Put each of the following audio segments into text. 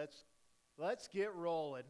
let's let's get rolling.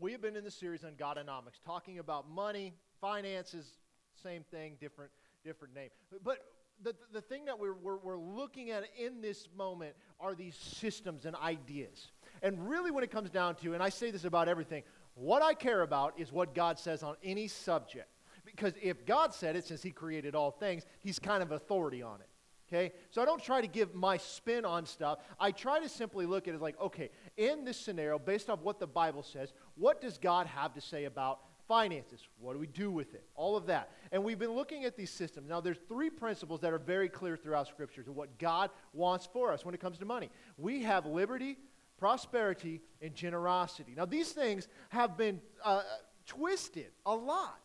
We have been in the series on Godonomics, talking about money, finances, same thing, different different name. But the, the thing that we're, we're, we're looking at in this moment are these systems and ideas. And really, when it comes down to, and I say this about everything, what I care about is what God says on any subject. Because if God said it, since He created all things, He's kind of authority on it. Okay? So I don't try to give my spin on stuff. I try to simply look at it like, okay, in this scenario, based off what the Bible says, what does God have to say about finances? What do we do with it? All of that. And we've been looking at these systems. Now, there's three principles that are very clear throughout Scripture to what God wants for us when it comes to money. We have liberty, prosperity, and generosity. Now, these things have been uh, twisted a lot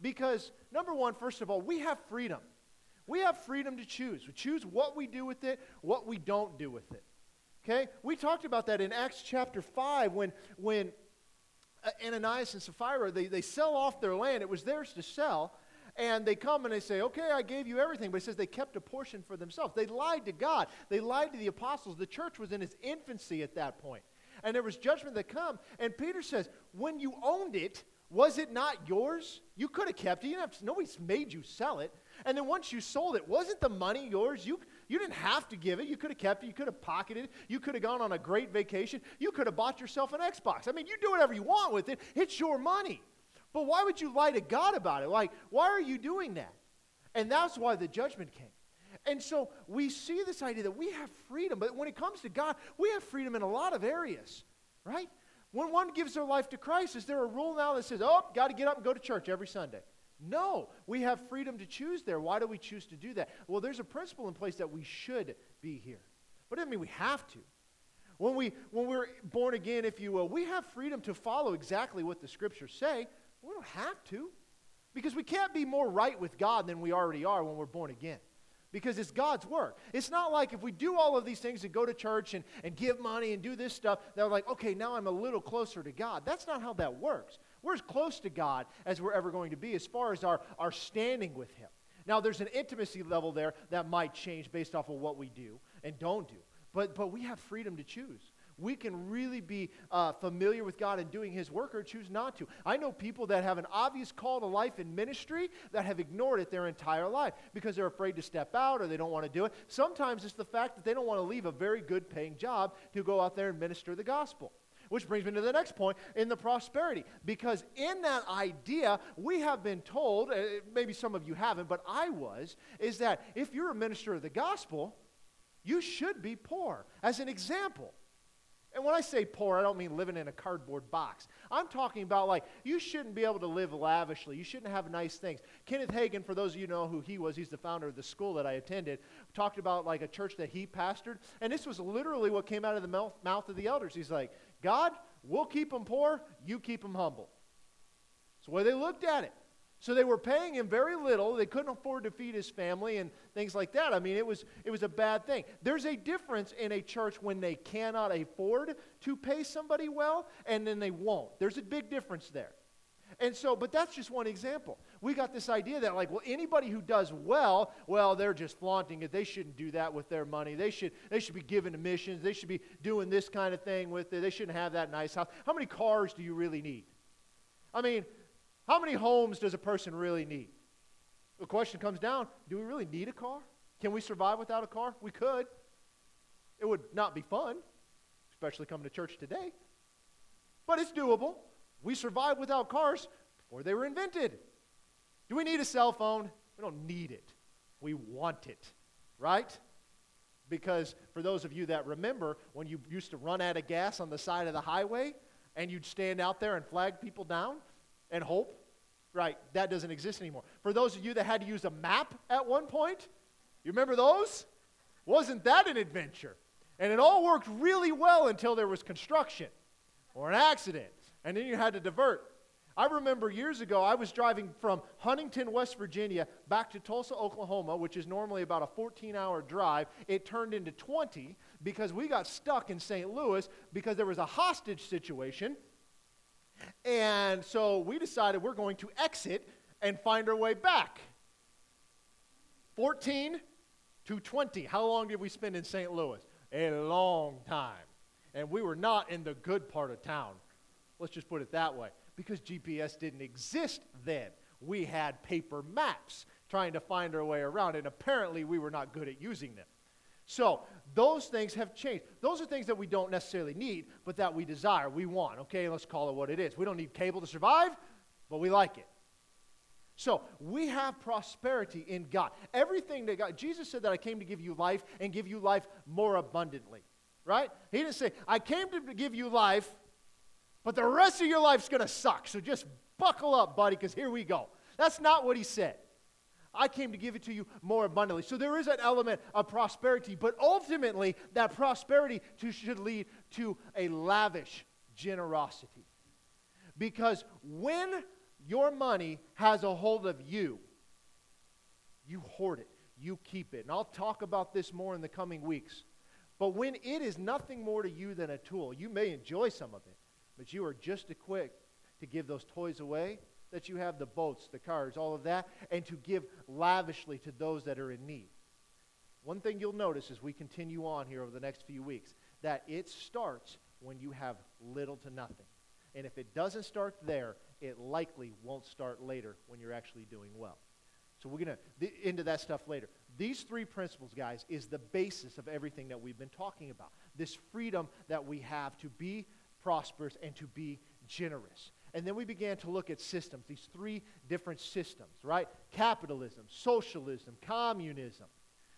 because, number one, first of all, we have freedom. We have freedom to choose. We choose what we do with it, what we don't do with it. Okay? We talked about that in Acts chapter 5 when, when uh, Ananias and Sapphira, they, they sell off their land. It was theirs to sell. And they come and they say, okay, I gave you everything. But it says they kept a portion for themselves. They lied to God. They lied to the apostles. The church was in its infancy at that point. And there was judgment that come. And Peter says, when you owned it, was it not yours? You could have kept it. You have to, nobody's made you sell it. And then once you sold it, wasn't the money yours? You, you didn't have to give it. You could have kept it. You could have pocketed it. You could have gone on a great vacation. You could have bought yourself an Xbox. I mean, you do whatever you want with it. It's your money. But why would you lie to God about it? Like, why are you doing that? And that's why the judgment came. And so we see this idea that we have freedom, but when it comes to God, we have freedom in a lot of areas, right? When one gives their life to Christ, is there a rule now that says, oh, got to get up and go to church every Sunday? No, we have freedom to choose there. Why do we choose to do that? Well, there's a principle in place that we should be here. But it doesn't mean we have to. When, we, when we're born again, if you will, we have freedom to follow exactly what the scriptures say. We don't have to. Because we can't be more right with God than we already are when we're born again. Because it's God's work. It's not like if we do all of these things and go to church and, and give money and do this stuff, that we're like, okay, now I'm a little closer to God. That's not how that works. We're as close to God as we're ever going to be as far as our, our standing with Him. Now, there's an intimacy level there that might change based off of what we do and don't do. But, but we have freedom to choose. We can really be uh, familiar with God and doing His work or choose not to. I know people that have an obvious call to life in ministry that have ignored it their entire life because they're afraid to step out or they don't want to do it. Sometimes it's the fact that they don't want to leave a very good paying job to go out there and minister the gospel. Which brings me to the next point in the prosperity. Because in that idea, we have been told, uh, maybe some of you haven't, but I was, is that if you're a minister of the gospel, you should be poor. As an example, and when I say poor, I don't mean living in a cardboard box. I'm talking about like you shouldn't be able to live lavishly. You shouldn't have nice things. Kenneth Hagin, for those of you know who he was, he's the founder of the school that I attended, talked about like a church that he pastored. And this was literally what came out of the mouth of the elders. He's like, God, we'll keep them poor, you keep them humble. That's the way they looked at it. So they were paying him very little. They couldn't afford to feed his family and things like that. I mean, it was, it was a bad thing. There's a difference in a church when they cannot afford to pay somebody well and then they won't. There's a big difference there. And so, but that's just one example. We got this idea that, like, well, anybody who does well, well, they're just flaunting it. They shouldn't do that with their money. They should, they should be giving to missions. They should be doing this kind of thing with it. They shouldn't have that nice house. How many cars do you really need? I mean, how many homes does a person really need? The question comes down do we really need a car? Can we survive without a car? We could. It would not be fun, especially coming to church today, but it's doable. We survived without cars before they were invented. Do we need a cell phone? We don't need it. We want it, right? Because for those of you that remember, when you used to run out of gas on the side of the highway and you'd stand out there and flag people down, and hope. Right, that doesn't exist anymore. For those of you that had to use a map at one point, you remember those? Wasn't that an adventure? And it all worked really well until there was construction or an accident, and then you had to divert. I remember years ago, I was driving from Huntington, West Virginia, back to Tulsa, Oklahoma, which is normally about a 14 hour drive. It turned into 20 because we got stuck in St. Louis because there was a hostage situation and so we decided we're going to exit and find our way back. 14 to 20. How long did we spend in St. Louis? A long time. And we were not in the good part of town. Let's just put it that way. Because GPS didn't exist then. We had paper maps trying to find our way around, and apparently we were not good at using them. So, those things have changed. Those are things that we don't necessarily need, but that we desire, we want. Okay, let's call it what it is. We don't need cable to survive, but we like it. So, we have prosperity in God. Everything that God, Jesus said that I came to give you life and give you life more abundantly, right? He didn't say, I came to give you life, but the rest of your life's going to suck. So just buckle up, buddy, because here we go. That's not what he said. I came to give it to you more abundantly. So there is an element of prosperity, but ultimately, that prosperity to, should lead to a lavish generosity. Because when your money has a hold of you, you hoard it, you keep it. And I'll talk about this more in the coming weeks. But when it is nothing more to you than a tool, you may enjoy some of it, but you are just equipped to give those toys away that you have the boats, the cars, all of that, and to give lavishly to those that are in need. One thing you'll notice as we continue on here over the next few weeks that it starts when you have little to nothing. And if it doesn't start there, it likely won't start later when you're actually doing well. So we're going to th- into that stuff later. These three principles, guys, is the basis of everything that we've been talking about. This freedom that we have to be prosperous and to be generous. And then we began to look at systems, these three different systems, right? Capitalism, socialism, communism,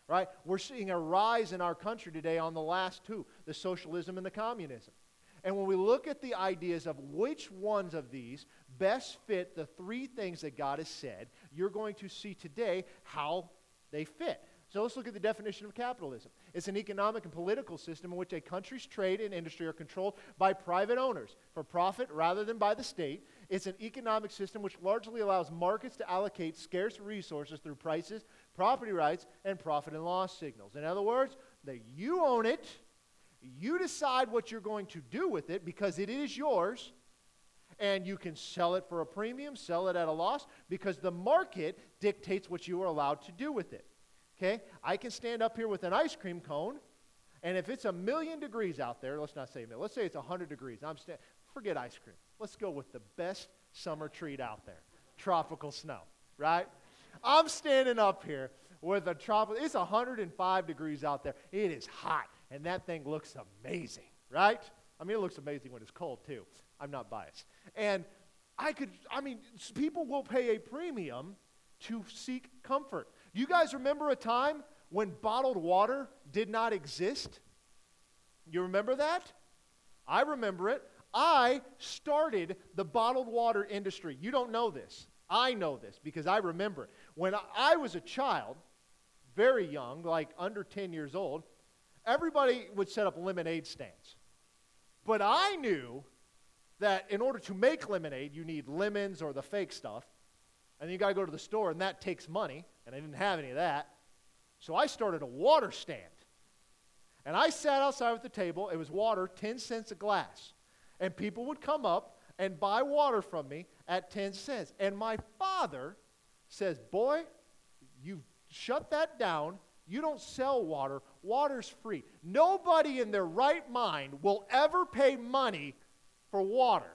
right? We're seeing a rise in our country today on the last two, the socialism and the communism. And when we look at the ideas of which ones of these best fit the three things that God has said, you're going to see today how they fit. So let's look at the definition of capitalism. It's an economic and political system in which a country's trade and industry are controlled by private owners for profit rather than by the state. It's an economic system which largely allows markets to allocate scarce resources through prices, property rights, and profit and loss signals. In other words, that you own it, you decide what you're going to do with it because it is yours, and you can sell it for a premium, sell it at a loss, because the market dictates what you are allowed to do with it. Okay? I can stand up here with an ice cream cone, and if it's a million degrees out there, let's not say a million, let's say it's 100 degrees. I'm sta- forget ice cream. Let's go with the best summer treat out there tropical snow, right? I'm standing up here with a tropical, it's 105 degrees out there. It is hot, and that thing looks amazing, right? I mean, it looks amazing when it's cold, too. I'm not biased. And I could, I mean, people will pay a premium to seek comfort. You guys remember a time when bottled water did not exist? You remember that? I remember it. I started the bottled water industry. You don't know this. I know this because I remember it. When I was a child, very young, like under 10 years old, everybody would set up lemonade stands. But I knew that in order to make lemonade, you need lemons or the fake stuff. And you got to go to the store, and that takes money and I didn't have any of that. So I started a water stand. And I sat outside with the table. It was water, 10 cents a glass. And people would come up and buy water from me at 10 cents. And my father says, Boy, you've shut that down. You don't sell water. Water's free. Nobody in their right mind will ever pay money for water.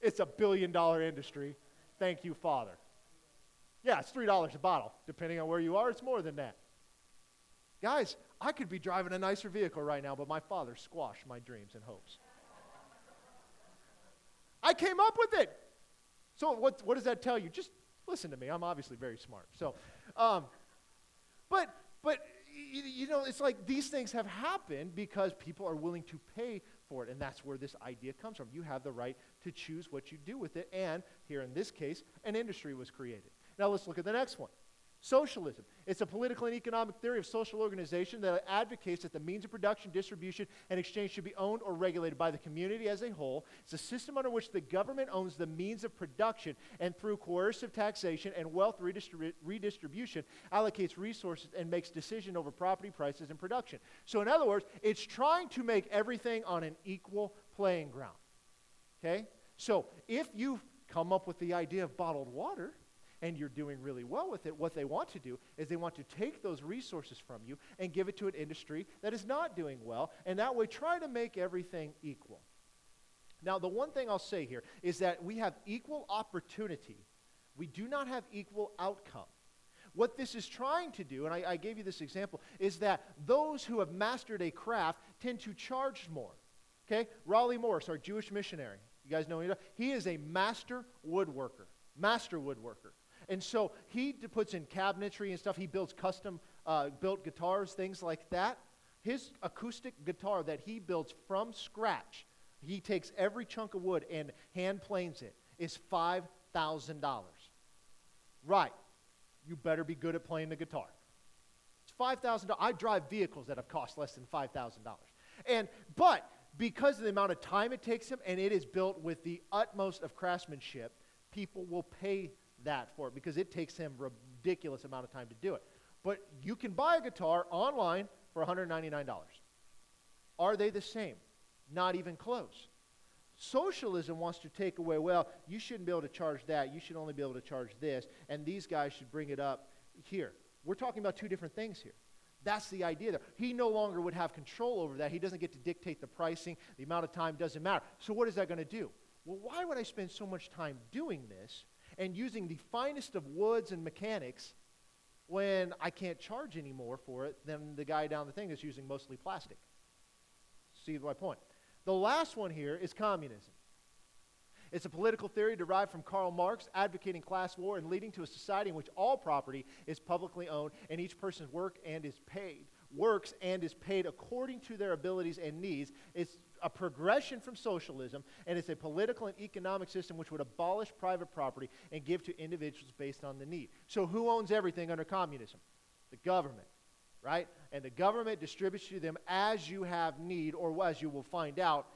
It's a billion dollar industry. Thank you, Father. Yeah, it's $3 a bottle. Depending on where you are, it's more than that. Guys, I could be driving a nicer vehicle right now, but my father squashed my dreams and hopes. I came up with it. So, what, what does that tell you? Just listen to me. I'm obviously very smart. So, um, but, but, you, you know, it's like these things have happened because people are willing to pay for it. And that's where this idea comes from. You have the right to choose what you do with it. And here in this case, an industry was created. Now let's look at the next one. Socialism. It's a political and economic theory of social organization that advocates that the means of production, distribution, and exchange should be owned or regulated by the community as a whole. It's a system under which the government owns the means of production and through coercive taxation and wealth redistribu- redistribution allocates resources and makes decision over property prices and production. So in other words, it's trying to make everything on an equal playing ground. Okay? So if you come up with the idea of bottled water, and you're doing really well with it, what they want to do is they want to take those resources from you and give it to an industry that is not doing well, and that way try to make everything equal. Now, the one thing I'll say here is that we have equal opportunity, we do not have equal outcome. What this is trying to do, and I, I, gave you this example, is that those who have mastered a craft tend to charge more. Okay? Raleigh Morris, our Jewish missionary, you guys know him? He is a master woodworker. Master woodworker. And so he puts in cabinetry and stuff. He builds custom uh, built guitars, things like that. His acoustic guitar that he builds from scratch, he takes every chunk of wood and hand planes it, is $5,000. Right. You better be good at playing the guitar. It's $5,000. I drive vehicles that have cost less than $5,000. And, but because of the amount of time it takes him and it is built with the utmost of craftsmanship, people will pay that for it because it takes him ridiculous amount of time to do it. But you can buy a guitar online for $199. Are they the same? Not even close. Socialism wants to take away, well, you shouldn't be able to charge that. You should only be able to charge this. And these guys should bring it up here. We're talking about two different things here. That's the idea there. He no longer would have control over that. He doesn't get to dictate the pricing. The amount of time doesn't matter. So, what is that going to do? Well, why would I spend so much time doing this and using the finest of woods and mechanics when I can't charge any more for it than the guy down the thing is using mostly plastic? See my point? The last one here is communism. It's a political theory derived from Karl Marx, advocating class war and leading to a society in which all property is publicly owned and each person's work and is paid works and is paid according to their abilities and needs. It's a progression from socialism, and it's a political and economic system which would abolish private property and give to individuals based on the need. So, who owns everything under communism? The government, right? And the government distributes to them as you have need, or as you will find out,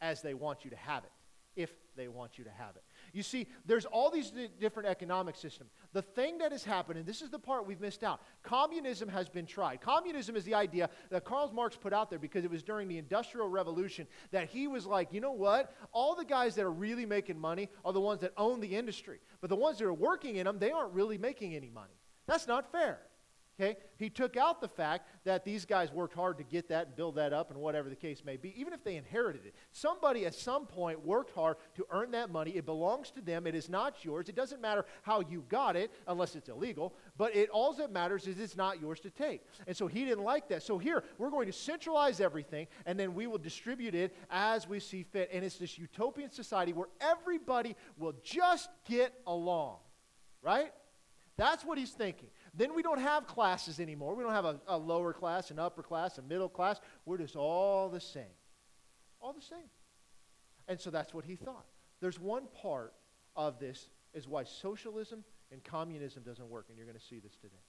as they want you to have it, if they want you to have it. You see, there's all these different economic systems. The thing that has happened, and this is the part we've missed out communism has been tried. Communism is the idea that Karl Marx put out there because it was during the Industrial Revolution that he was like, you know what? All the guys that are really making money are the ones that own the industry. But the ones that are working in them, they aren't really making any money. That's not fair. Okay? He took out the fact that these guys worked hard to get that and build that up and whatever the case may be, even if they inherited it. Somebody at some point worked hard to earn that money. It belongs to them. It is not yours. It doesn't matter how you got it, unless it's illegal, but it all that matters is it's not yours to take. And so he didn't like that. So here, we're going to centralize everything, and then we will distribute it as we see fit. And it's this utopian society where everybody will just get along, right? That's what he's thinking. Then we don't have classes anymore. We don't have a, a lower class, an upper class, a middle class. We're just all the same. All the same. And so that's what he thought. There's one part of this is why socialism and communism doesn't work, and you're going to see this today.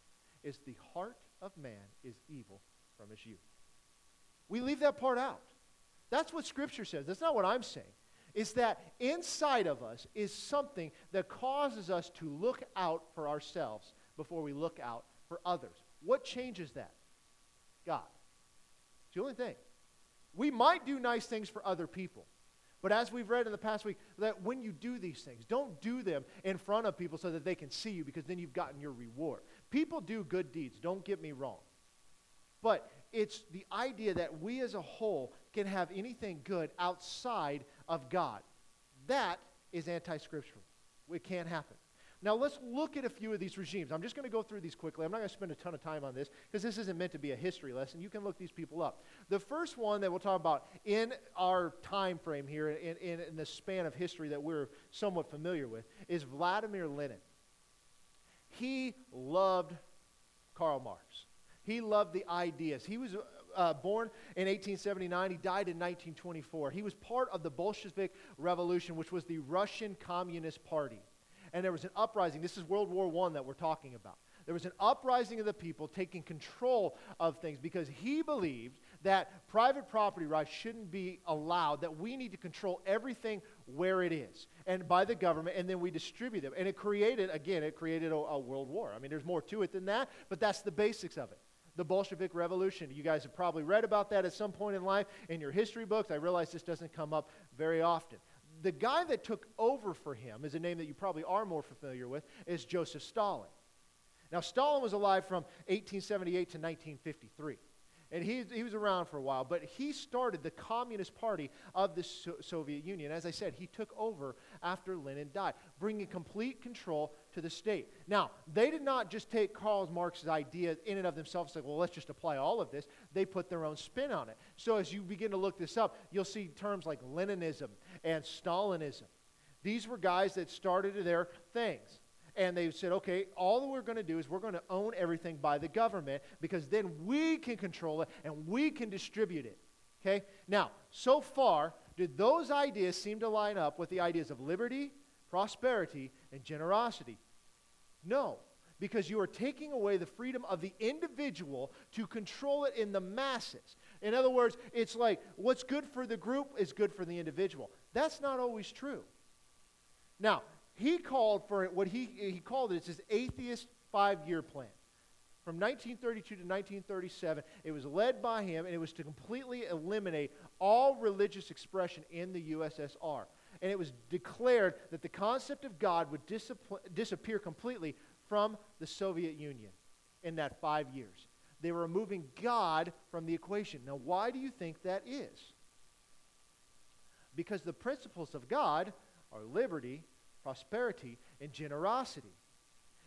Is the heart of man is evil from his youth. We leave that part out. That's what Scripture says. That's not what I'm saying. Is that inside of us is something that causes us to look out for ourselves before we look out for others. What changes that? God. It's the only thing. We might do nice things for other people. But as we've read in the past week, that when you do these things, don't do them in front of people so that they can see you because then you've gotten your reward. People do good deeds, don't get me wrong. But it's the idea that we as a whole can have anything good outside of God. That is anti scriptural. It can't happen. Now, let's look at a few of these regimes. I'm just going to go through these quickly. I'm not going to spend a ton of time on this because this isn't meant to be a history lesson. You can look these people up. The first one that we'll talk about in our time frame here, in, in, in the span of history that we're somewhat familiar with, is Vladimir Lenin. He loved Karl Marx. He loved the ideas. He was uh, born in 1879. He died in 1924. He was part of the Bolshevik Revolution, which was the Russian Communist Party and there was an uprising. This is World War I that we're talking about. There was an uprising of the people taking control of things because he believed that private property rights shouldn't be allowed, that we need to control everything where it is and by the government, and then we distribute them. And it created, again, it created a, a world war. I mean, there's more to it than that, but that's the basics of it the Bolshevik Revolution. You guys have probably read about that at some point in life in your history books. I realize this doesn't come up very often the guy that took over for him is a name that you probably are more familiar with, is Joseph Stalin. Now, Stalin was alive from 1878 to 1953. And he, he was around for a while, but he started the Communist Party of the so- Soviet Union. As I said, he took over after Lenin died, bringing complete control to the state. Now, they did not just take Karl Marx's ideas in and of themselves, like, well, let's just apply all of this. They put their own spin on it. So as you begin to look this up, you'll see terms like Leninism and Stalinism. These were guys that started their things and they said, okay, all we're going to do is we're going to own everything by the government because then we can control it and we can distribute it. Okay? Now, so far, did those ideas seem to line up with the ideas of liberty, prosperity, and generosity? No, because you are taking away the freedom of the individual to control it in the masses. In other words, it's like what's good for the group is good for the individual. That's not always true. Now, he called for what he, he called it, it's his atheist five year plan. From 1932 to 1937, it was led by him, and it was to completely eliminate all religious expression in the USSR. And it was declared that the concept of God would disappear completely from the Soviet Union in that five years. They were removing God from the equation. Now, why do you think that is? Because the principles of God are liberty, prosperity, and generosity.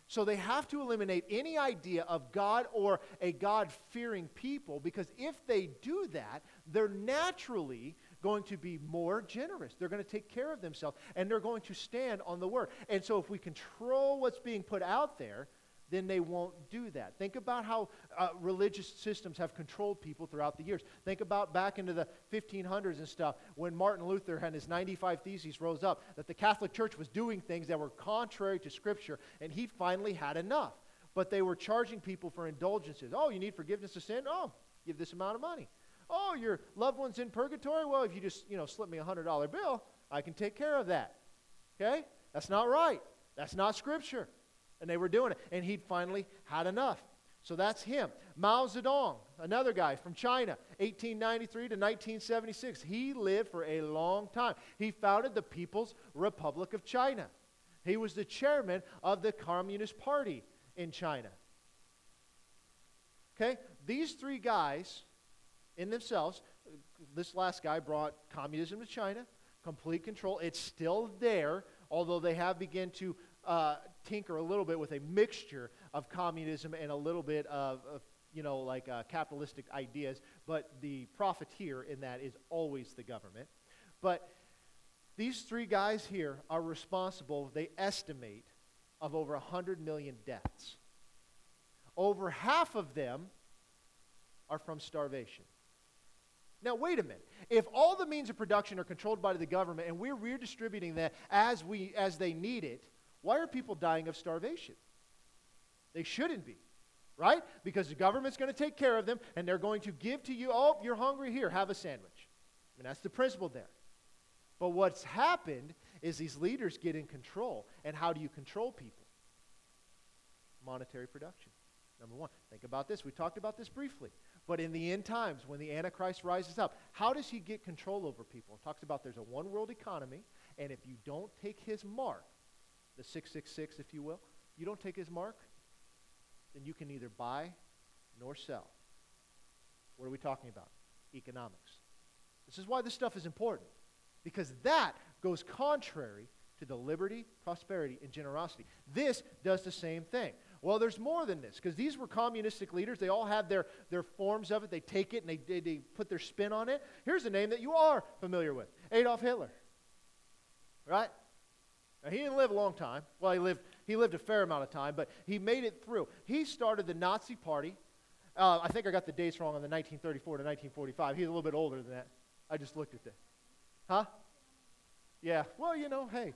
So they have to eliminate any idea of God or a God fearing people because if they do that, they're naturally going to be more generous. They're going to take care of themselves and they're going to stand on the word. And so if we control what's being put out there, then they won't do that. Think about how uh, religious systems have controlled people throughout the years. Think about back into the 1500s and stuff when Martin Luther and his 95 Theses rose up, that the Catholic Church was doing things that were contrary to Scripture, and he finally had enough. But they were charging people for indulgences. Oh, you need forgiveness of sin? Oh, give this amount of money. Oh, your loved one's in purgatory? Well, if you just, you know, slip me a $100 bill, I can take care of that. Okay? That's not right. That's not Scripture. And they were doing it. And he'd finally had enough. So that's him. Mao Zedong, another guy from China, 1893 to 1976. He lived for a long time. He founded the People's Republic of China. He was the chairman of the Communist Party in China. Okay? These three guys, in themselves, this last guy brought communism to China, complete control. It's still there, although they have begun to uh, tinker a little bit with a mixture of communism and a little bit of, of you know, like uh, capitalistic ideas, but the profiteer in that is always the government. But these three guys here are responsible, they estimate, of over 100 million deaths. Over half of them are from starvation. Now, wait a minute. If all the means of production are controlled by the government and we're redistributing that as, we, as they need it, why are people dying of starvation? They shouldn't be, right? Because the government's going to take care of them and they're going to give to you, oh, you're hungry, here, have a sandwich. I mean, that's the principle there. But what's happened is these leaders get in control. And how do you control people? Monetary production. Number one. Think about this. We talked about this briefly. But in the end times, when the Antichrist rises up, how does he get control over people? It talks about there's a one world economy, and if you don't take his mark, the 666, if you will, you don't take his mark, then you can neither buy nor sell. What are we talking about? Economics. This is why this stuff is important, because that goes contrary to the liberty, prosperity, and generosity. This does the same thing. Well, there's more than this, because these were communistic leaders. They all have their, their forms of it. They take it and they, they, they put their spin on it. Here's a name that you are familiar with Adolf Hitler. Right? Now, he didn't live a long time. Well, he lived, he lived a fair amount of time, but he made it through. He started the Nazi Party. Uh, I think I got the dates wrong on the 1934 to 1945. He's a little bit older than that. I just looked at that. Huh? Yeah. Well, you know, hey.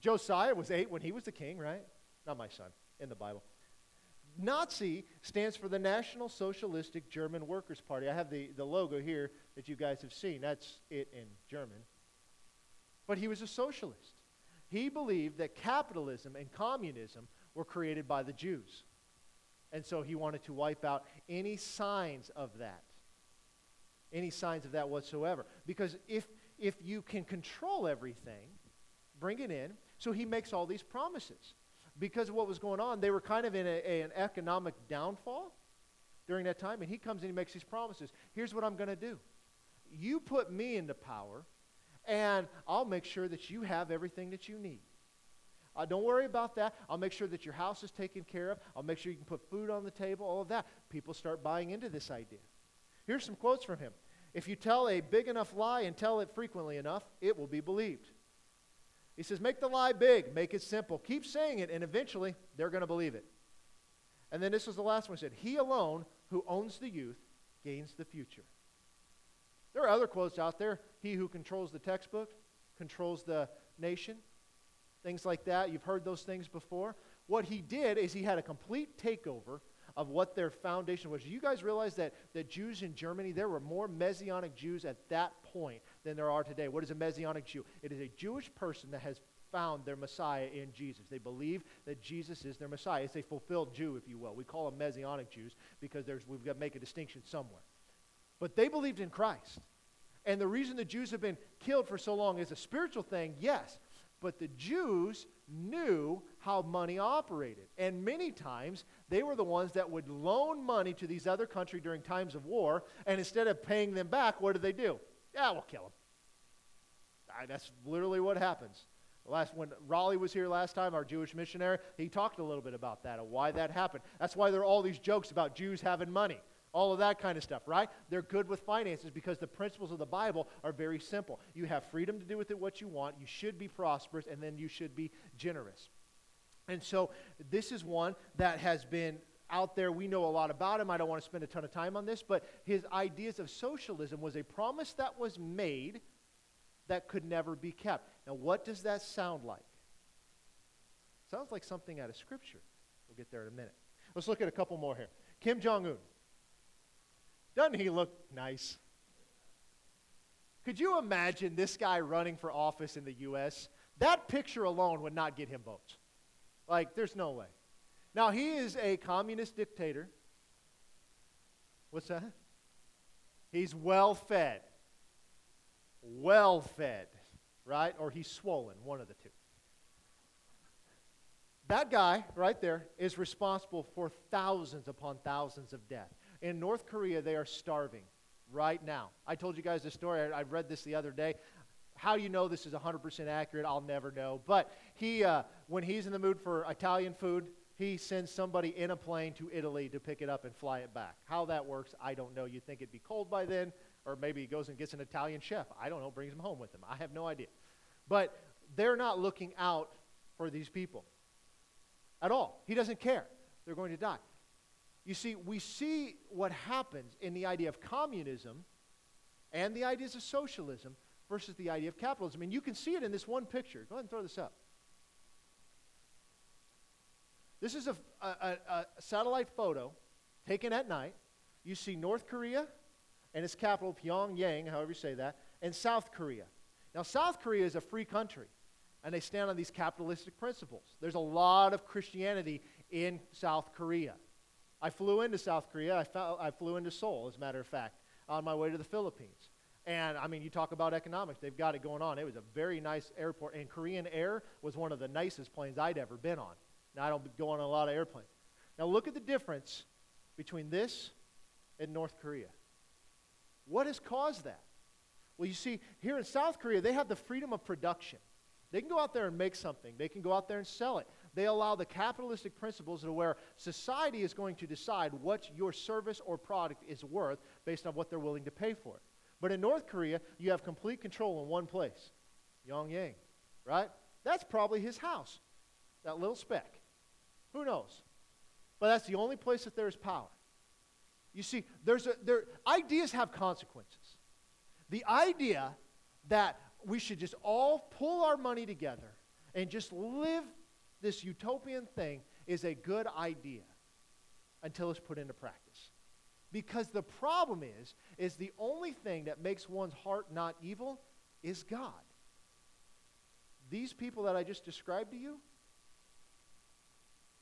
Josiah was eight when he was the king, right? Not my son, in the Bible. Nazi stands for the National Socialistic German Workers' Party. I have the, the logo here that you guys have seen. That's it in German. But he was a socialist. He believed that capitalism and communism were created by the Jews. And so he wanted to wipe out any signs of that. Any signs of that whatsoever. Because if, if you can control everything, bring it in. So he makes all these promises. Because of what was going on, they were kind of in a, a, an economic downfall during that time. And he comes and he makes these promises. Here's what I'm going to do you put me into power, and I'll make sure that you have everything that you need. Uh, don't worry about that. I'll make sure that your house is taken care of. I'll make sure you can put food on the table, all of that. People start buying into this idea. Here's some quotes from him If you tell a big enough lie and tell it frequently enough, it will be believed. He says, Make the lie big, make it simple. Keep saying it, and eventually they're going to believe it. And then this was the last one. He said, He alone who owns the youth gains the future. There are other quotes out there. He who controls the textbook controls the nation. Things like that. You've heard those things before. What he did is he had a complete takeover of what their foundation was. You guys realize that, the Jews in Germany, there were more Messianic Jews at that point than there are today. What is a Messianic Jew? It is a Jewish person that has found their Messiah in Jesus. They believe that Jesus is their Messiah. It's a fulfilled Jew, if you will. We call them Messianic Jews because there's, we've got to make a distinction somewhere. But they believed in Christ. And the reason the Jews have been killed for so long is a spiritual thing, yes. But the Jews knew how money operated. And many times, they were the ones that would loan money to these other countries during times of war. And instead of paying them back, what did they do? Yeah, we'll kill them. That's literally what happens. Last when Raleigh was here last time, our Jewish missionary, he talked a little bit about that, of why that happened. That's why there are all these jokes about Jews having money all of that kind of stuff, right? They're good with finances because the principles of the Bible are very simple. You have freedom to do with it what you want, you should be prosperous, and then you should be generous. And so this is one that has been out there. We know a lot about him. I don't want to spend a ton of time on this, but his ideas of socialism was a promise that was made that could never be kept. Now, what does that sound like? Sounds like something out of Scripture. We'll get there in a minute. Let's look at a couple more here. Kim Jong un. Doesn't he look nice? Could you imagine this guy running for office in the U.S.? That picture alone would not get him votes. Like, there's no way. Now, he is a communist dictator. What's that? He's well fed. Well fed, right? Or he's swollen, one of the two. That guy right there is responsible for thousands upon thousands of deaths. In North Korea, they are starving right now. I told you guys this story. I, I read this the other day. How you know this is 100% accurate? I'll never know. But he, uh, when he's in the mood for Italian food, he sends somebody in a plane to Italy to pick it up and fly it back. How that works, I don't know. You'd think it'd be cold by then, or maybe he goes and gets an Italian chef. I don't know, brings him home with him. I have no idea. But they're not looking out for these people at all. He doesn't care. They're going to die. You see, we see what happens in the idea of communism and the ideas of socialism versus the idea of capitalism. And you can see it in this one picture. Go ahead and throw this up. This is a, a, a satellite photo taken at night. You see North Korea and its capital, Pyongyang, however you say that, and South Korea. Now, South Korea is a free country, and they stand on these capitalistic principles. There's a lot of Christianity in South Korea. I flew into South Korea. I, fell, I flew into Seoul, as a matter of fact, on my way to the Philippines. And I mean, you talk about economics, they've got it going on. It was a very nice airport. And Korean Air was one of the nicest planes I'd ever been on. Now, I don't go on a lot of airplanes. Now, look at the difference between this and North Korea. What has caused that? Well, you see, here in South Korea, they have the freedom of production. They can go out there and make something, they can go out there and sell it they allow the capitalistic principles to where society is going to decide what your service or product is worth based on what they're willing to pay for it. But in North Korea, you have complete control in one place, Pyongyang, right? That's probably his house, that little speck. Who knows? But that's the only place that there is power. You see, there's a, there, ideas have consequences. The idea that we should just all pull our money together and just live this utopian thing is a good idea until it's put into practice. Because the problem is, is the only thing that makes one's heart not evil is God. These people that I just described to you,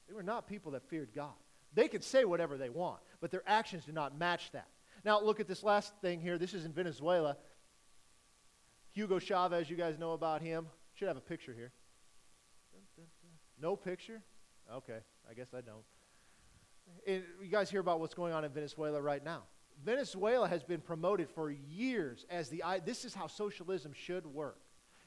they were not people that feared God. They could say whatever they want, but their actions do not match that. Now, look at this last thing here. This is in Venezuela. Hugo Chavez, you guys know about him. Should have a picture here. No picture? Okay, I guess I don't. You guys hear about what's going on in Venezuela right now. Venezuela has been promoted for years as the this is how socialism should work.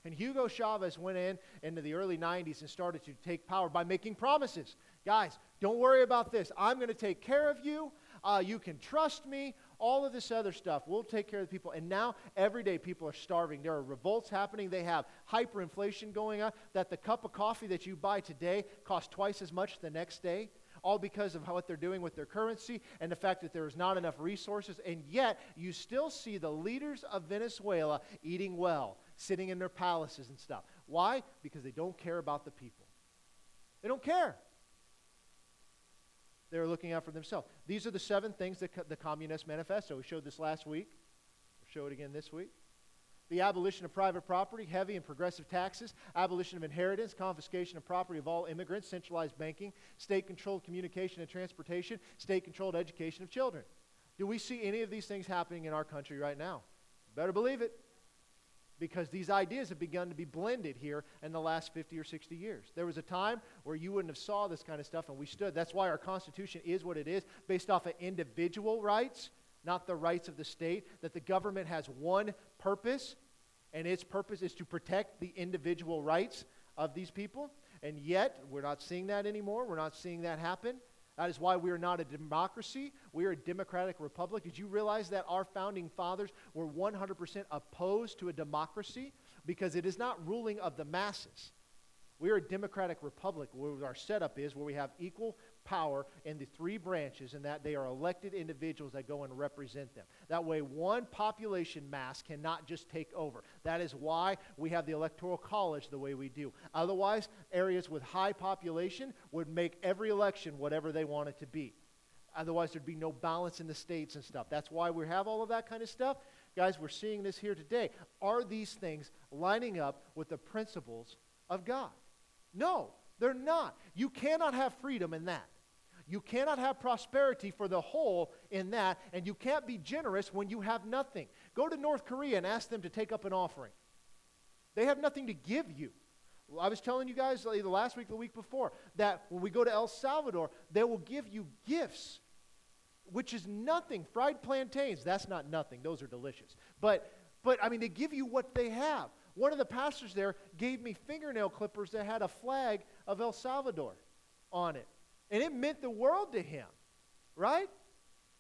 And Hugo Chavez went in into the early 90s and started to take power by making promises. Guys, don't worry about this. I'm going to take care of you. Uh, you can trust me. All of this other stuff. We'll take care of the people. And now, every day, people are starving. There are revolts happening. They have hyperinflation going on. That the cup of coffee that you buy today costs twice as much the next day all because of what they're doing with their currency and the fact that there is not enough resources. And yet, you still see the leaders of Venezuela eating well, sitting in their palaces and stuff. Why? Because they don't care about the people. They don't care. They're looking out for themselves. These are the seven things that co- the Communist Manifesto. We showed this last week. We'll show it again this week the abolition of private property, heavy and progressive taxes, abolition of inheritance, confiscation of property of all immigrants, centralized banking, state controlled communication and transportation, state controlled education of children. Do we see any of these things happening in our country right now? Better believe it. Because these ideas have begun to be blended here in the last 50 or 60 years. There was a time where you wouldn't have saw this kind of stuff and we stood. That's why our Constitution is what it is, based off of individual rights, not the rights of the state. That the government has one purpose, and its purpose is to protect the individual rights of these people. And yet, we're not seeing that anymore. We're not seeing that happen. That is why we are not a democracy. We are a democratic republic. Did you realize that our founding fathers were 100% opposed to a democracy? Because it is not ruling of the masses. We are a democratic republic where our setup is where we have equal power in the three branches and that they are elected individuals that go and represent them. That way, one population mass cannot just take over. That is why we have the Electoral College the way we do. Otherwise, areas with high population would make every election whatever they want it to be. Otherwise, there'd be no balance in the states and stuff. That's why we have all of that kind of stuff. Guys, we're seeing this here today. Are these things lining up with the principles of God? No, they're not. You cannot have freedom in that. You cannot have prosperity for the whole in that, and you can't be generous when you have nothing. Go to North Korea and ask them to take up an offering. They have nothing to give you. I was telling you guys either last week the week before that when we go to El Salvador, they will give you gifts, which is nothing. Fried plantains, that's not nothing. Those are delicious. But, but I mean, they give you what they have. One of the pastors there gave me fingernail clippers that had a flag of El Salvador on it. And it meant the world to him, right?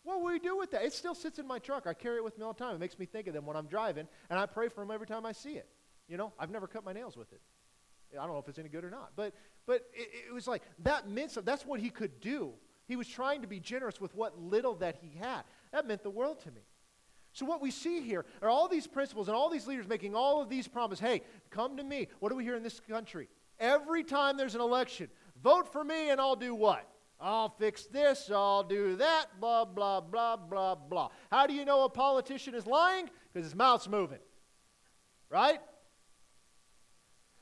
What will we do with that? It still sits in my truck. I carry it with me all the time. It makes me think of them when I'm driving, and I pray for them every time I see it. You know, I've never cut my nails with it. I don't know if it's any good or not. But, but it, it was like that meant something. That's what he could do. He was trying to be generous with what little that he had. That meant the world to me. So, what we see here are all these principles and all these leaders making all of these promises. Hey, come to me. What do we hear in this country? Every time there's an election, Vote for me and I'll do what? I'll fix this, I'll do that, blah, blah, blah, blah, blah. How do you know a politician is lying? Because his mouth's moving. Right?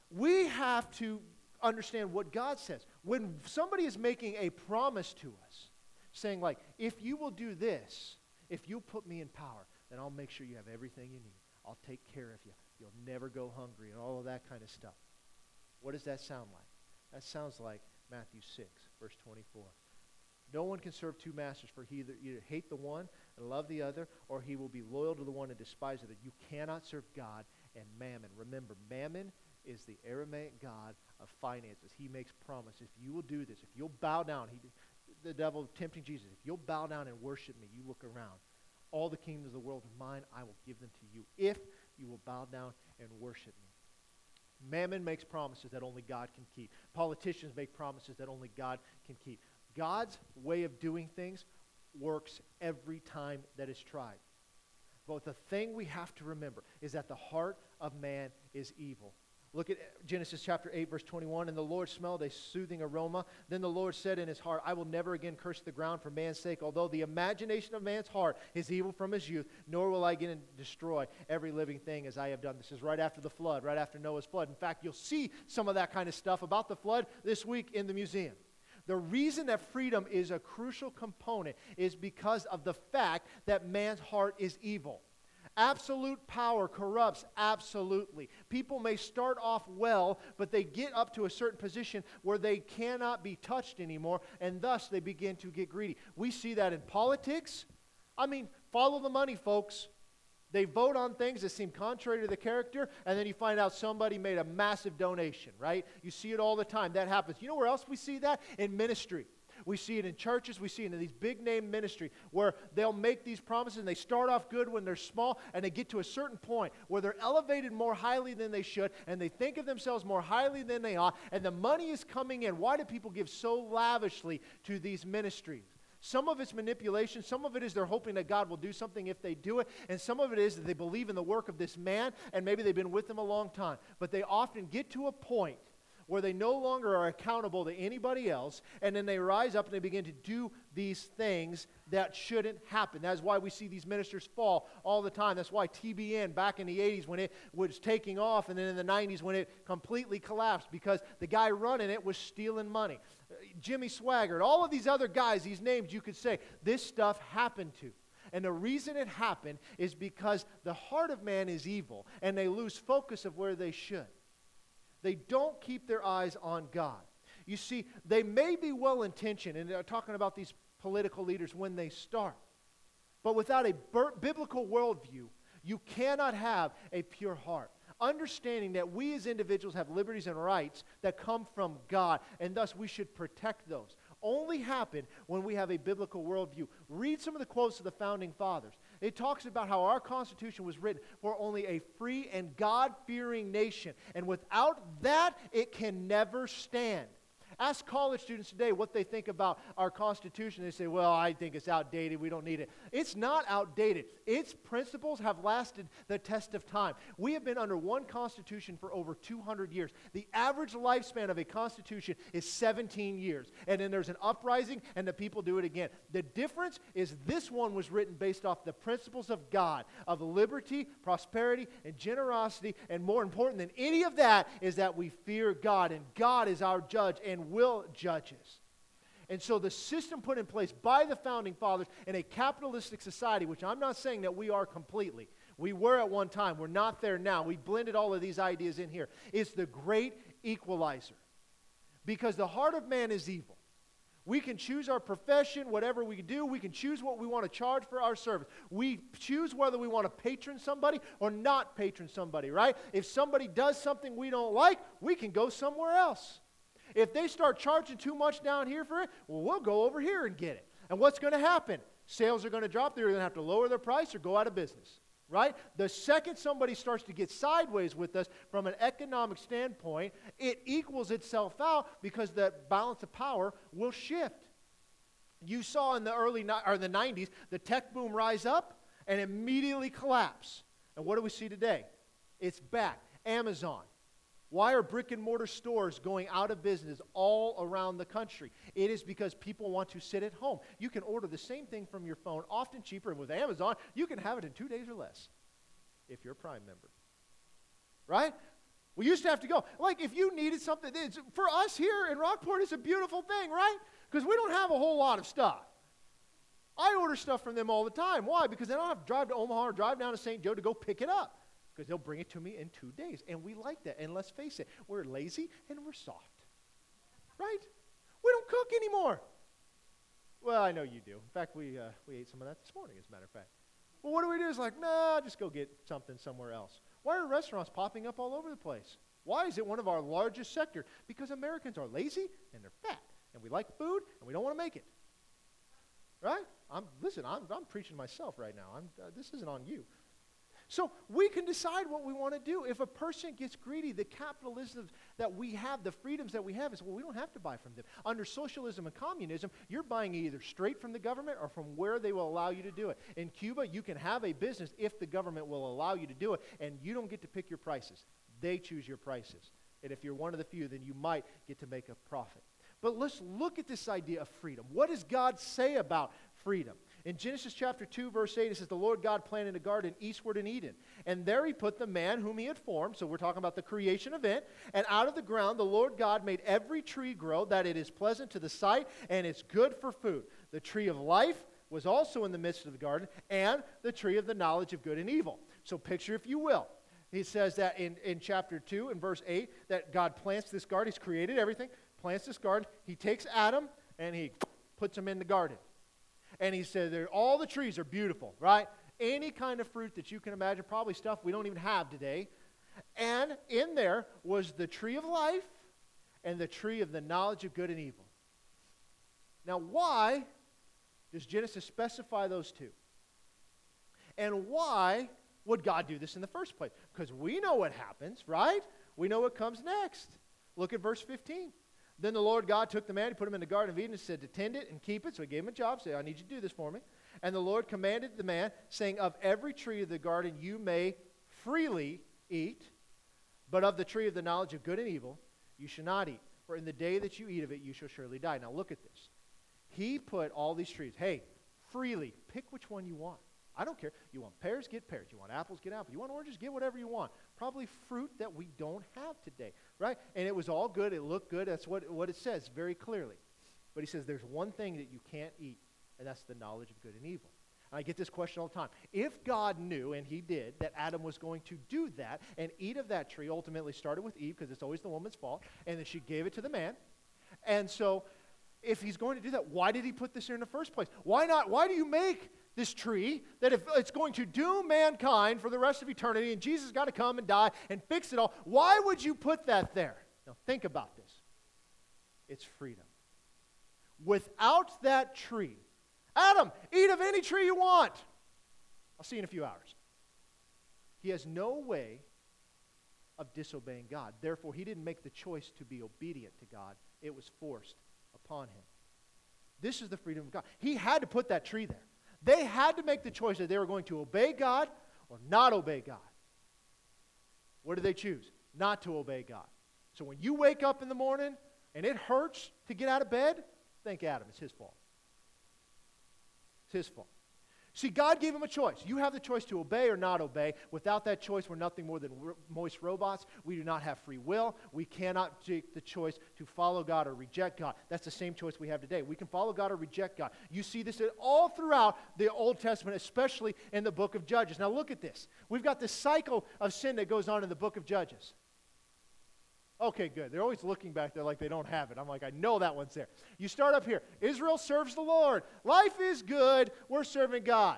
We have to understand what God says. When somebody is making a promise to us, saying, like, if you will do this, if you'll put me in power, then I'll make sure you have everything you need. I'll take care of you. You'll never go hungry and all of that kind of stuff. What does that sound like? That sounds like Matthew 6, verse 24. No one can serve two masters, for he either, either hate the one and love the other, or he will be loyal to the one and despise the other. You cannot serve God and mammon. Remember, mammon is the Aramaic god of finances. He makes promise. If you will do this, if you'll bow down, he, the devil tempting Jesus, if you'll bow down and worship me, you look around. All the kingdoms of the world are mine. I will give them to you if you will bow down and worship me. Mammon makes promises that only God can keep. Politicians make promises that only God can keep. God's way of doing things works every time that it's tried. But the thing we have to remember is that the heart of man is evil. Look at Genesis chapter 8, verse 21. And the Lord smelled a soothing aroma. Then the Lord said in his heart, I will never again curse the ground for man's sake, although the imagination of man's heart is evil from his youth, nor will I again destroy every living thing as I have done. This is right after the flood, right after Noah's flood. In fact, you'll see some of that kind of stuff about the flood this week in the museum. The reason that freedom is a crucial component is because of the fact that man's heart is evil. Absolute power corrupts absolutely. People may start off well, but they get up to a certain position where they cannot be touched anymore, and thus they begin to get greedy. We see that in politics. I mean, follow the money, folks. They vote on things that seem contrary to the character, and then you find out somebody made a massive donation, right? You see it all the time. That happens. You know where else we see that? In ministry. We see it in churches. We see it in these big name ministry where they'll make these promises and they start off good when they're small and they get to a certain point where they're elevated more highly than they should and they think of themselves more highly than they ought and the money is coming in. Why do people give so lavishly to these ministries? Some of it's manipulation. Some of it is they're hoping that God will do something if they do it. And some of it is that they believe in the work of this man and maybe they've been with him a long time. But they often get to a point where they no longer are accountable to anybody else, and then they rise up and they begin to do these things that shouldn't happen. That's why we see these ministers fall all the time. That's why TBN back in the 80s when it was taking off, and then in the 90s when it completely collapsed, because the guy running it was stealing money. Uh, Jimmy Swaggart, all of these other guys, these names you could say, this stuff happened to. And the reason it happened is because the heart of man is evil, and they lose focus of where they should. They don't keep their eyes on God. You see, they may be well intentioned, and they're talking about these political leaders when they start. But without a biblical worldview, you cannot have a pure heart. Understanding that we as individuals have liberties and rights that come from God, and thus we should protect those only happen when we have a biblical worldview. Read some of the quotes of the founding fathers. It talks about how our Constitution was written for only a free and God fearing nation. And without that, it can never stand. Ask college students today what they think about our Constitution. They say, well, I think it's outdated. We don't need it. It's not outdated. Its principles have lasted the test of time. We have been under one Constitution for over 200 years. The average lifespan of a Constitution is 17 years. And then there's an uprising, and the people do it again. The difference is this one was written based off the principles of God, of liberty, prosperity, and generosity. And more important than any of that is that we fear God, and God is our judge and will judges. And so the system put in place by the founding fathers in a capitalistic society, which I'm not saying that we are completely. We were at one time. We're not there now. We blended all of these ideas in here. It's the great equalizer. Because the heart of man is evil. We can choose our profession, whatever we do. We can choose what we want to charge for our service. We choose whether we want to patron somebody or not patron somebody, right? If somebody does something we don't like, we can go somewhere else. If they start charging too much down here for it, well, we'll go over here and get it. And what's going to happen? Sales are going to drop. They're going to have to lower their price or go out of business. Right? The second somebody starts to get sideways with us from an economic standpoint, it equals itself out because the balance of power will shift. You saw in the early or the 90s the tech boom rise up and immediately collapse. And what do we see today? It's back. Amazon, why are brick and mortar stores going out of business all around the country? It is because people want to sit at home. You can order the same thing from your phone, often cheaper. And with Amazon, you can have it in two days or less if you're a Prime member. Right? We used to have to go. Like, if you needed something, for us here in Rockport, it's a beautiful thing, right? Because we don't have a whole lot of stuff. I order stuff from them all the time. Why? Because I don't have to drive to Omaha or drive down to St. Joe to go pick it up because they'll bring it to me in two days. And we like that. And let's face it, we're lazy and we're soft. Right? We don't cook anymore. Well, I know you do. In fact, we, uh, we ate some of that this morning, as a matter of fact. Well, what do we do? It's like, nah, just go get something somewhere else. Why are restaurants popping up all over the place? Why is it one of our largest sector? Because Americans are lazy and they're fat, and we like food and we don't want to make it. Right? I'm listen. I'm, I'm preaching myself right now. I'm, uh, this isn't on you. So we can decide what we want to do. If a person gets greedy, the capitalism that we have, the freedoms that we have, is well, we don't have to buy from them. Under socialism and communism, you're buying either straight from the government or from where they will allow you to do it. In Cuba, you can have a business if the government will allow you to do it, and you don't get to pick your prices. They choose your prices. And if you're one of the few, then you might get to make a profit. But let's look at this idea of freedom. What does God say about freedom? In Genesis chapter 2, verse 8, it says, The Lord God planted a garden eastward in Eden. And there he put the man whom he had formed. So we're talking about the creation event. And out of the ground, the Lord God made every tree grow, that it is pleasant to the sight and it's good for food. The tree of life was also in the midst of the garden, and the tree of the knowledge of good and evil. So, picture, if you will, he says that in, in chapter 2, in verse 8, that God plants this garden. He's created everything, plants this garden. He takes Adam and he puts him in the garden. And he said, all the trees are beautiful, right? Any kind of fruit that you can imagine, probably stuff we don't even have today. And in there was the tree of life and the tree of the knowledge of good and evil. Now, why does Genesis specify those two? And why would God do this in the first place? Because we know what happens, right? We know what comes next. Look at verse 15. Then the Lord God took the man, he put him in the Garden of Eden, and said, To tend it and keep it. So he gave him a job, said, I need you to do this for me. And the Lord commanded the man, saying, Of every tree of the garden you may freely eat, but of the tree of the knowledge of good and evil you shall not eat. For in the day that you eat of it, you shall surely die. Now look at this. He put all these trees, hey, freely, pick which one you want. I don't care. You want pears, get pears. You want apples, get apples. You want oranges, get whatever you want. Probably fruit that we don't have today, right? And it was all good. It looked good. That's what, what it says very clearly. But he says there's one thing that you can't eat, and that's the knowledge of good and evil. And I get this question all the time. If God knew, and he did, that Adam was going to do that and eat of that tree, ultimately started with Eve because it's always the woman's fault, and then she gave it to the man. And so if he's going to do that, why did he put this here in the first place? Why not? Why do you make this tree that if it's going to doom mankind for the rest of eternity and Jesus got to come and die and fix it all, why would you put that there? Now think about this. It's freedom. Without that tree, Adam, eat of any tree you want. I'll see you in a few hours. He has no way of disobeying God. Therefore, he didn't make the choice to be obedient to God, it was forced upon him. This is the freedom of God. He had to put that tree there. They had to make the choice that they were going to obey God or not obey God. What did they choose? Not to obey God. So when you wake up in the morning and it hurts to get out of bed, thank Adam. It's his fault. It's his fault. See, God gave him a choice. You have the choice to obey or not obey. Without that choice, we're nothing more than moist robots. We do not have free will. We cannot take the choice to follow God or reject God. That's the same choice we have today. We can follow God or reject God. You see this all throughout the Old Testament, especially in the book of Judges. Now, look at this. We've got this cycle of sin that goes on in the book of Judges. Okay, good. They're always looking back there like they don't have it. I'm like, I know that one's there. You start up here. Israel serves the Lord. Life is good. We're serving God.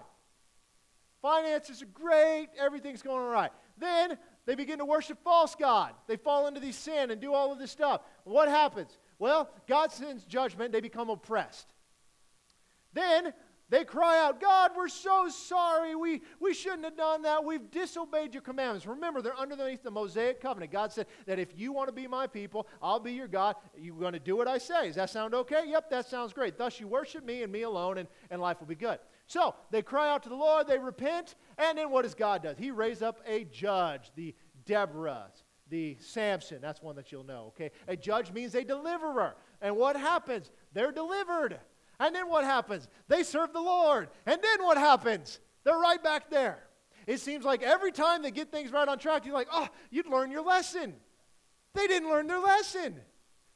Finances are great. Everything's going all right. Then they begin to worship false God. They fall into these sin and do all of this stuff. What happens? Well, God sends judgment. They become oppressed. Then they cry out, God, we're so sorry. We, we shouldn't have done that. We've disobeyed your commandments. Remember, they're underneath the Mosaic covenant. God said that if you want to be my people, I'll be your God. You're going to do what I say. Does that sound okay? Yep, that sounds great. Thus, you worship me and me alone, and, and life will be good. So they cry out to the Lord, they repent, and then what does God do? He raises up a judge, the Deborah, the Samson. That's one that you'll know, okay? A judge means a deliverer. And what happens? They're delivered. And then what happens? They serve the Lord. And then what happens? They're right back there. It seems like every time they get things right on track, you're like, oh, you'd learn your lesson. They didn't learn their lesson.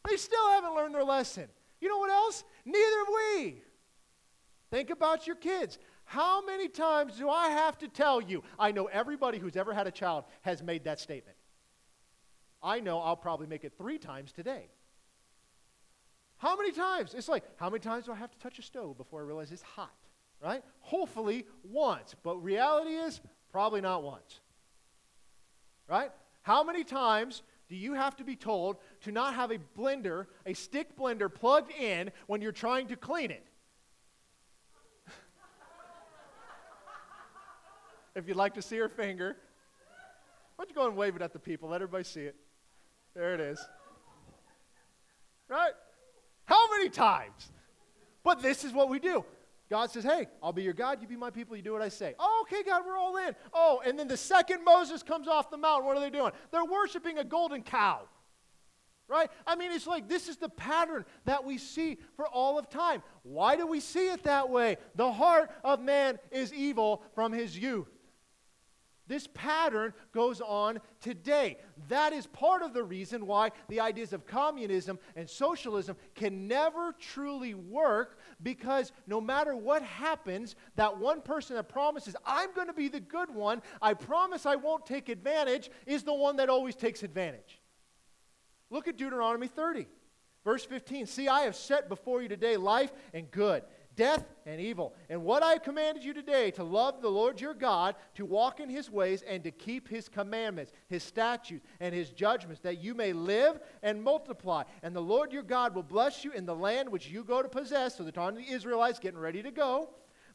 They still haven't learned their lesson. You know what else? Neither have we. Think about your kids. How many times do I have to tell you? I know everybody who's ever had a child has made that statement. I know I'll probably make it three times today. How many times? It's like, how many times do I have to touch a stove before I realize it's hot? Right? Hopefully once. But reality is, probably not once. Right? How many times do you have to be told to not have a blender, a stick blender plugged in when you're trying to clean it? if you'd like to see her finger, why don't you go and wave it at the people? Let everybody see it. There it is. Right? How many times? But this is what we do. God says, Hey, I'll be your God, you be my people, you do what I say. Oh, okay, God, we're all in. Oh, and then the second Moses comes off the mountain, what are they doing? They're worshiping a golden cow. Right? I mean, it's like this is the pattern that we see for all of time. Why do we see it that way? The heart of man is evil from his youth. This pattern goes on today. That is part of the reason why the ideas of communism and socialism can never truly work because no matter what happens, that one person that promises, I'm going to be the good one, I promise I won't take advantage, is the one that always takes advantage. Look at Deuteronomy 30, verse 15. See, I have set before you today life and good death and evil. And what I have commanded you today to love the Lord your God, to walk in his ways, and to keep his commandments, his statutes, and his judgments, that you may live and multiply. And the Lord your God will bless you in the land which you go to possess. So the time of the Israelites getting ready to go.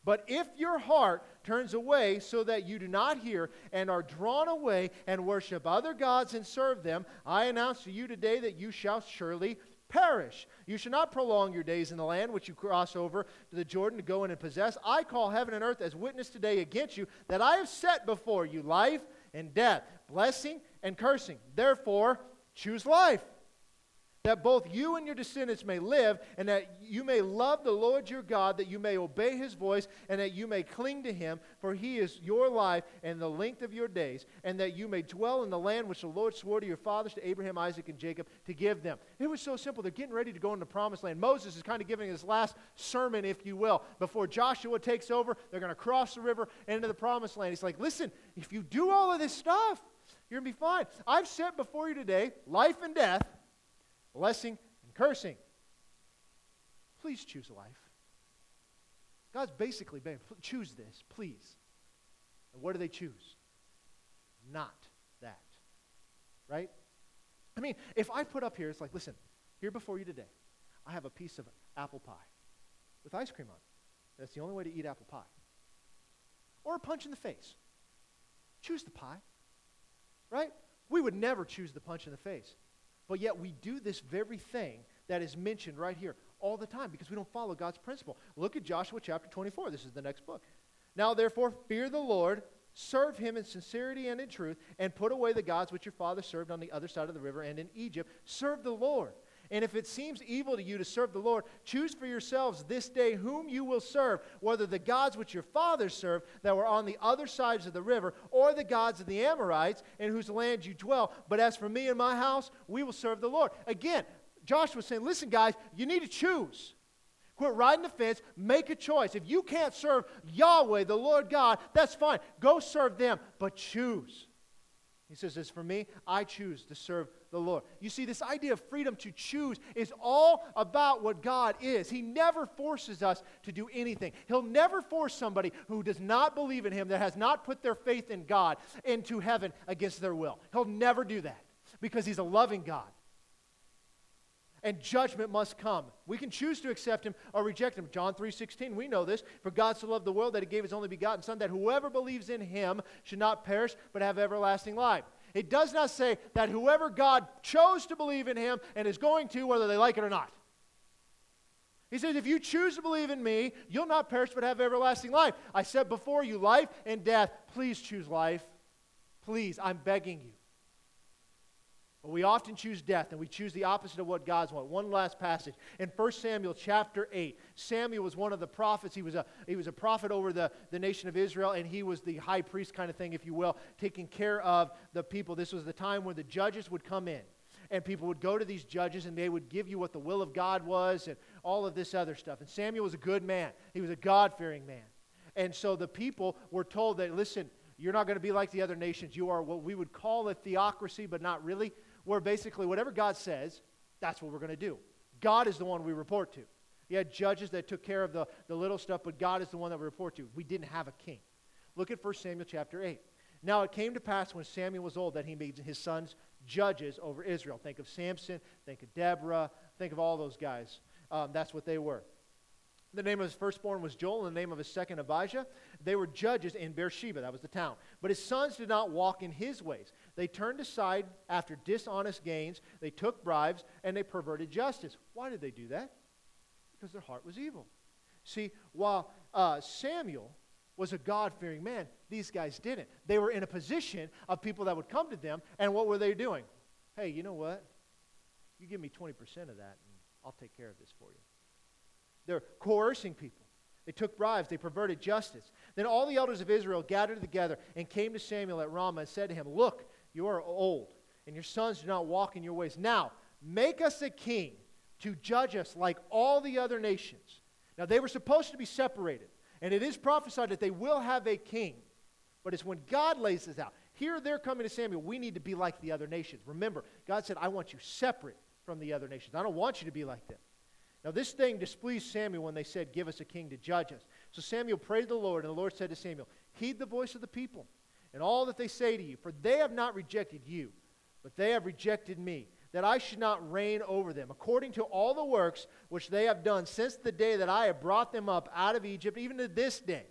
But if your heart turns away so that you do not hear and are drawn away and worship other gods and serve them, I announce to you today that you shall surely perish. You shall not prolong your days in the land which you cross over to the Jordan to go in and possess. I call heaven and earth as witness today against you that I have set before you life and death, blessing and cursing. Therefore, choose life that both you and your descendants may live, and that you may love the Lord your God, that you may obey his voice, and that you may cling to him, for he is your life and the length of your days, and that you may dwell in the land which the Lord swore to your fathers, to Abraham, Isaac, and Jacob, to give them. It was so simple. They're getting ready to go into the promised land. Moses is kind of giving his last sermon, if you will. Before Joshua takes over, they're going to cross the river into the promised land. He's like, listen, if you do all of this stuff, you're going to be fine. I've set before you today life and death blessing and cursing. Please choose a life. God's basically been, choose this, please. And what do they choose? Not that. Right? I mean, if I put up here, it's like, listen, here before you today, I have a piece of apple pie with ice cream on it. That's the only way to eat apple pie. Or a punch in the face. Choose the pie. Right? We would never choose the punch in the face. But yet we do this very thing that is mentioned right here all the time because we don't follow God's principle. Look at Joshua chapter 24. This is the next book. Now, therefore, fear the Lord, serve him in sincerity and in truth, and put away the gods which your father served on the other side of the river and in Egypt. Serve the Lord. And if it seems evil to you to serve the Lord, choose for yourselves this day whom you will serve, whether the gods which your fathers served that were on the other sides of the river, or the gods of the Amorites in whose land you dwell. But as for me and my house, we will serve the Lord. Again, Joshua saying, listen, guys, you need to choose. Quit riding the fence. Make a choice. If you can't serve Yahweh, the Lord God, that's fine. Go serve them, but choose. He says, As for me, I choose to serve the Lord. You see, this idea of freedom to choose is all about what God is. He never forces us to do anything. He'll never force somebody who does not believe in Him, that has not put their faith in God, into heaven against their will. He'll never do that because He's a loving God and judgment must come. We can choose to accept him or reject him. John 3:16, we know this. For God so loved the world that he gave his only begotten son that whoever believes in him should not perish but have everlasting life. It does not say that whoever God chose to believe in him and is going to whether they like it or not. He says, if you choose to believe in me, you'll not perish but have everlasting life. I said before you life and death. Please choose life. Please, I'm begging you. But we often choose death and we choose the opposite of what God's want. One last passage. In 1 Samuel chapter 8, Samuel was one of the prophets. He was a, he was a prophet over the, the nation of Israel, and he was the high priest kind of thing, if you will, taking care of the people. This was the time when the judges would come in. And people would go to these judges and they would give you what the will of God was and all of this other stuff. And Samuel was a good man, he was a God fearing man. And so the people were told that, listen, you're not going to be like the other nations. You are what we would call a theocracy, but not really where basically whatever God says, that's what we're going to do. God is the one we report to. You had judges that took care of the, the little stuff, but God is the one that we report to. We didn't have a king. Look at 1 Samuel chapter 8. Now it came to pass when Samuel was old that he made his sons judges over Israel. Think of Samson, think of Deborah, think of all those guys. Um, that's what they were. The name of his firstborn was Joel, and the name of his second, Abijah. They were judges in Beersheba, that was the town. But his sons did not walk in his ways. They turned aside after dishonest gains, they took bribes, and they perverted justice. Why did they do that? Because their heart was evil. See, while uh, Samuel was a God fearing man, these guys didn't. They were in a position of people that would come to them, and what were they doing? Hey, you know what? You give me 20% of that, and I'll take care of this for you. They're coercing people. They took bribes. They perverted justice. Then all the elders of Israel gathered together and came to Samuel at Ramah and said to him, Look, you are old, and your sons do not walk in your ways. Now, make us a king to judge us like all the other nations. Now, they were supposed to be separated, and it is prophesied that they will have a king. But it's when God lays this out. Here they're coming to Samuel. We need to be like the other nations. Remember, God said, I want you separate from the other nations. I don't want you to be like them. Now, this thing displeased Samuel when they said, Give us a king to judge us. So Samuel prayed to the Lord, and the Lord said to Samuel, Heed the voice of the people and all that they say to you, for they have not rejected you, but they have rejected me, that I should not reign over them, according to all the works which they have done since the day that I have brought them up out of Egypt, even to this day,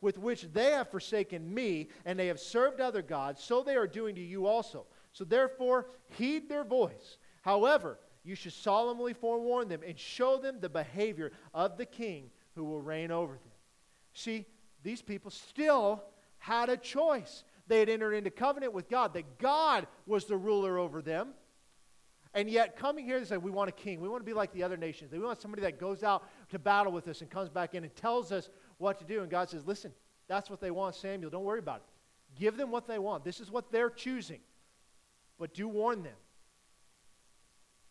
with which they have forsaken me, and they have served other gods, so they are doing to you also. So therefore, heed their voice. However, you should solemnly forewarn them and show them the behavior of the king who will reign over them. See, these people still had a choice. They had entered into covenant with God, that God was the ruler over them. And yet, coming here, they say, We want a king. We want to be like the other nations. We want somebody that goes out to battle with us and comes back in and tells us what to do. And God says, Listen, that's what they want, Samuel. Don't worry about it. Give them what they want. This is what they're choosing. But do warn them.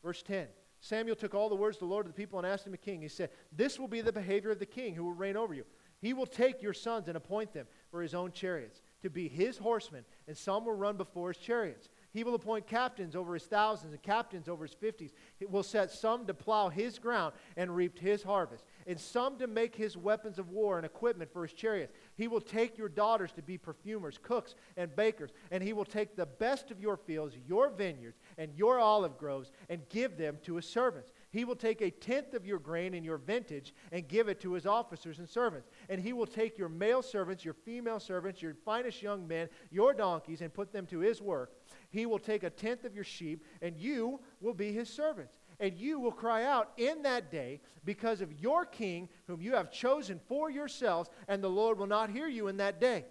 Verse 10 Samuel took all the words of the Lord to the people and asked him a king. He said, This will be the behavior of the king who will reign over you. He will take your sons and appoint them for his own chariots, to be his horsemen, and some will run before his chariots. He will appoint captains over his thousands and captains over his fifties. He will set some to plow his ground and reap his harvest, and some to make his weapons of war and equipment for his chariots. He will take your daughters to be perfumers, cooks, and bakers, and he will take the best of your fields, your vineyards, and your olive groves, and give them to his servants. He will take a tenth of your grain and your vintage and give it to his officers and servants. And he will take your male servants, your female servants, your finest young men, your donkeys, and put them to his work. He will take a tenth of your sheep, and you will be his servants. And you will cry out in that day because of your king, whom you have chosen for yourselves, and the Lord will not hear you in that day.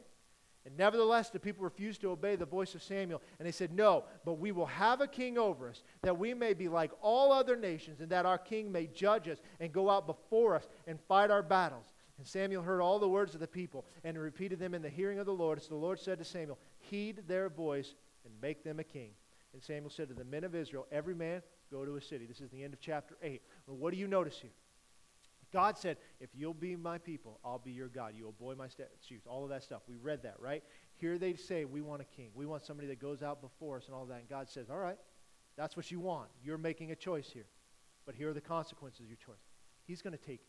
And nevertheless, the people refused to obey the voice of Samuel. And they said, No, but we will have a king over us, that we may be like all other nations, and that our king may judge us and go out before us and fight our battles. And Samuel heard all the words of the people and repeated them in the hearing of the Lord. So the Lord said to Samuel, Heed their voice and make them a king. And Samuel said to the men of Israel, Every man go to a city. This is the end of chapter 8. Well, what do you notice here? God said, If you'll be my people, I'll be your God. You obey my statutes, all of that stuff. We read that, right? Here they say, We want a king. We want somebody that goes out before us and all that. And God says, All right, that's what you want. You're making a choice here. But here are the consequences of your choice. He's going to take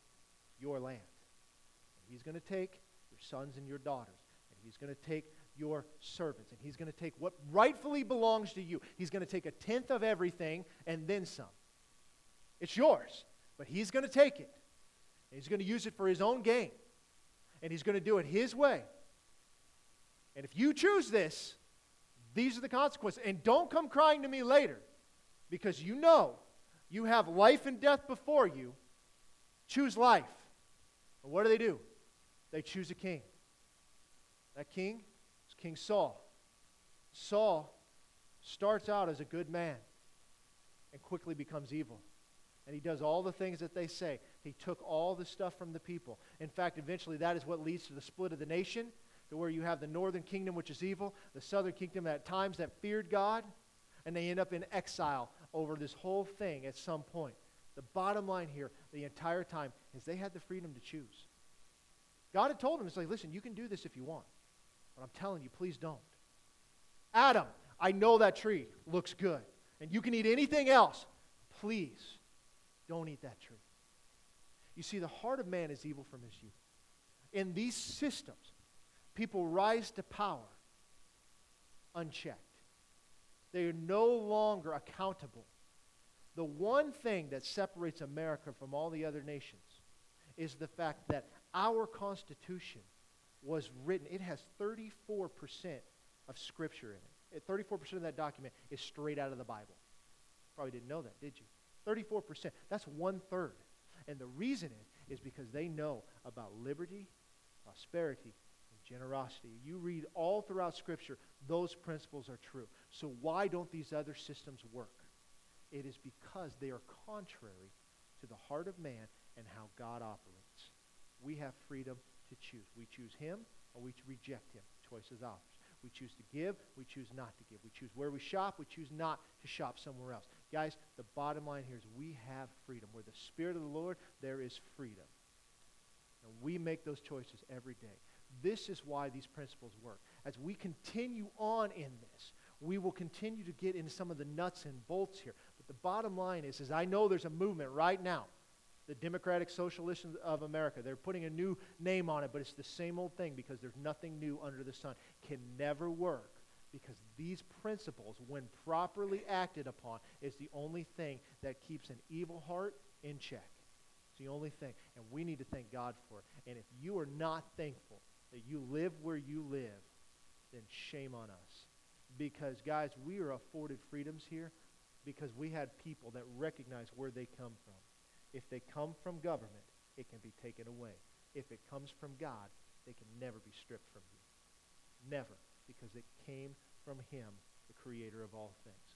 your land. And he's going to take your sons and your daughters. And he's going to take your servants. And he's going to take what rightfully belongs to you. He's going to take a tenth of everything and then some. It's yours, but he's going to take it. He's going to use it for his own gain. And he's going to do it his way. And if you choose this, these are the consequences. And don't come crying to me later because you know you have life and death before you. Choose life. And what do they do? They choose a king. That king is King Saul. Saul starts out as a good man and quickly becomes evil. And he does all the things that they say. He took all the stuff from the people. In fact, eventually that is what leads to the split of the nation, to where you have the northern kingdom, which is evil, the southern kingdom at times that feared God, and they end up in exile over this whole thing at some point. The bottom line here, the entire time, is they had the freedom to choose. God had told them, it's like, listen, you can do this if you want, but I'm telling you, please don't. Adam, I know that tree looks good, and you can eat anything else. Please don't eat that tree. You see, the heart of man is evil from his youth. In these systems, people rise to power unchecked. They are no longer accountable. The one thing that separates America from all the other nations is the fact that our Constitution was written, it has 34% of Scripture in it. 34% of that document is straight out of the Bible. Probably didn't know that, did you? 34%. That's one third. And the reason is, is because they know about liberty, prosperity, and generosity. You read all throughout Scripture, those principles are true. So why don't these other systems work? It is because they are contrary to the heart of man and how God operates. we have freedom to choose. We choose Him or we reject Him. Choice is ours. We choose to give, we choose not to give. We choose where we shop, we choose not to shop somewhere else. Guys, the bottom line here is we have freedom. Where the Spirit of the Lord, there is freedom. And we make those choices every day. This is why these principles work. As we continue on in this, we will continue to get into some of the nuts and bolts here. But the bottom line is, is I know there's a movement right now the Democratic Socialists of America. They're putting a new name on it, but it's the same old thing because there's nothing new under the sun. Can never work because these principles, when properly acted upon, is the only thing that keeps an evil heart in check. It's the only thing. And we need to thank God for it. And if you are not thankful that you live where you live, then shame on us. Because, guys, we are afforded freedoms here because we had people that recognize where they come from. If they come from government, it can be taken away. If it comes from God, they can never be stripped from you. Never, because it came from him, the creator of all things.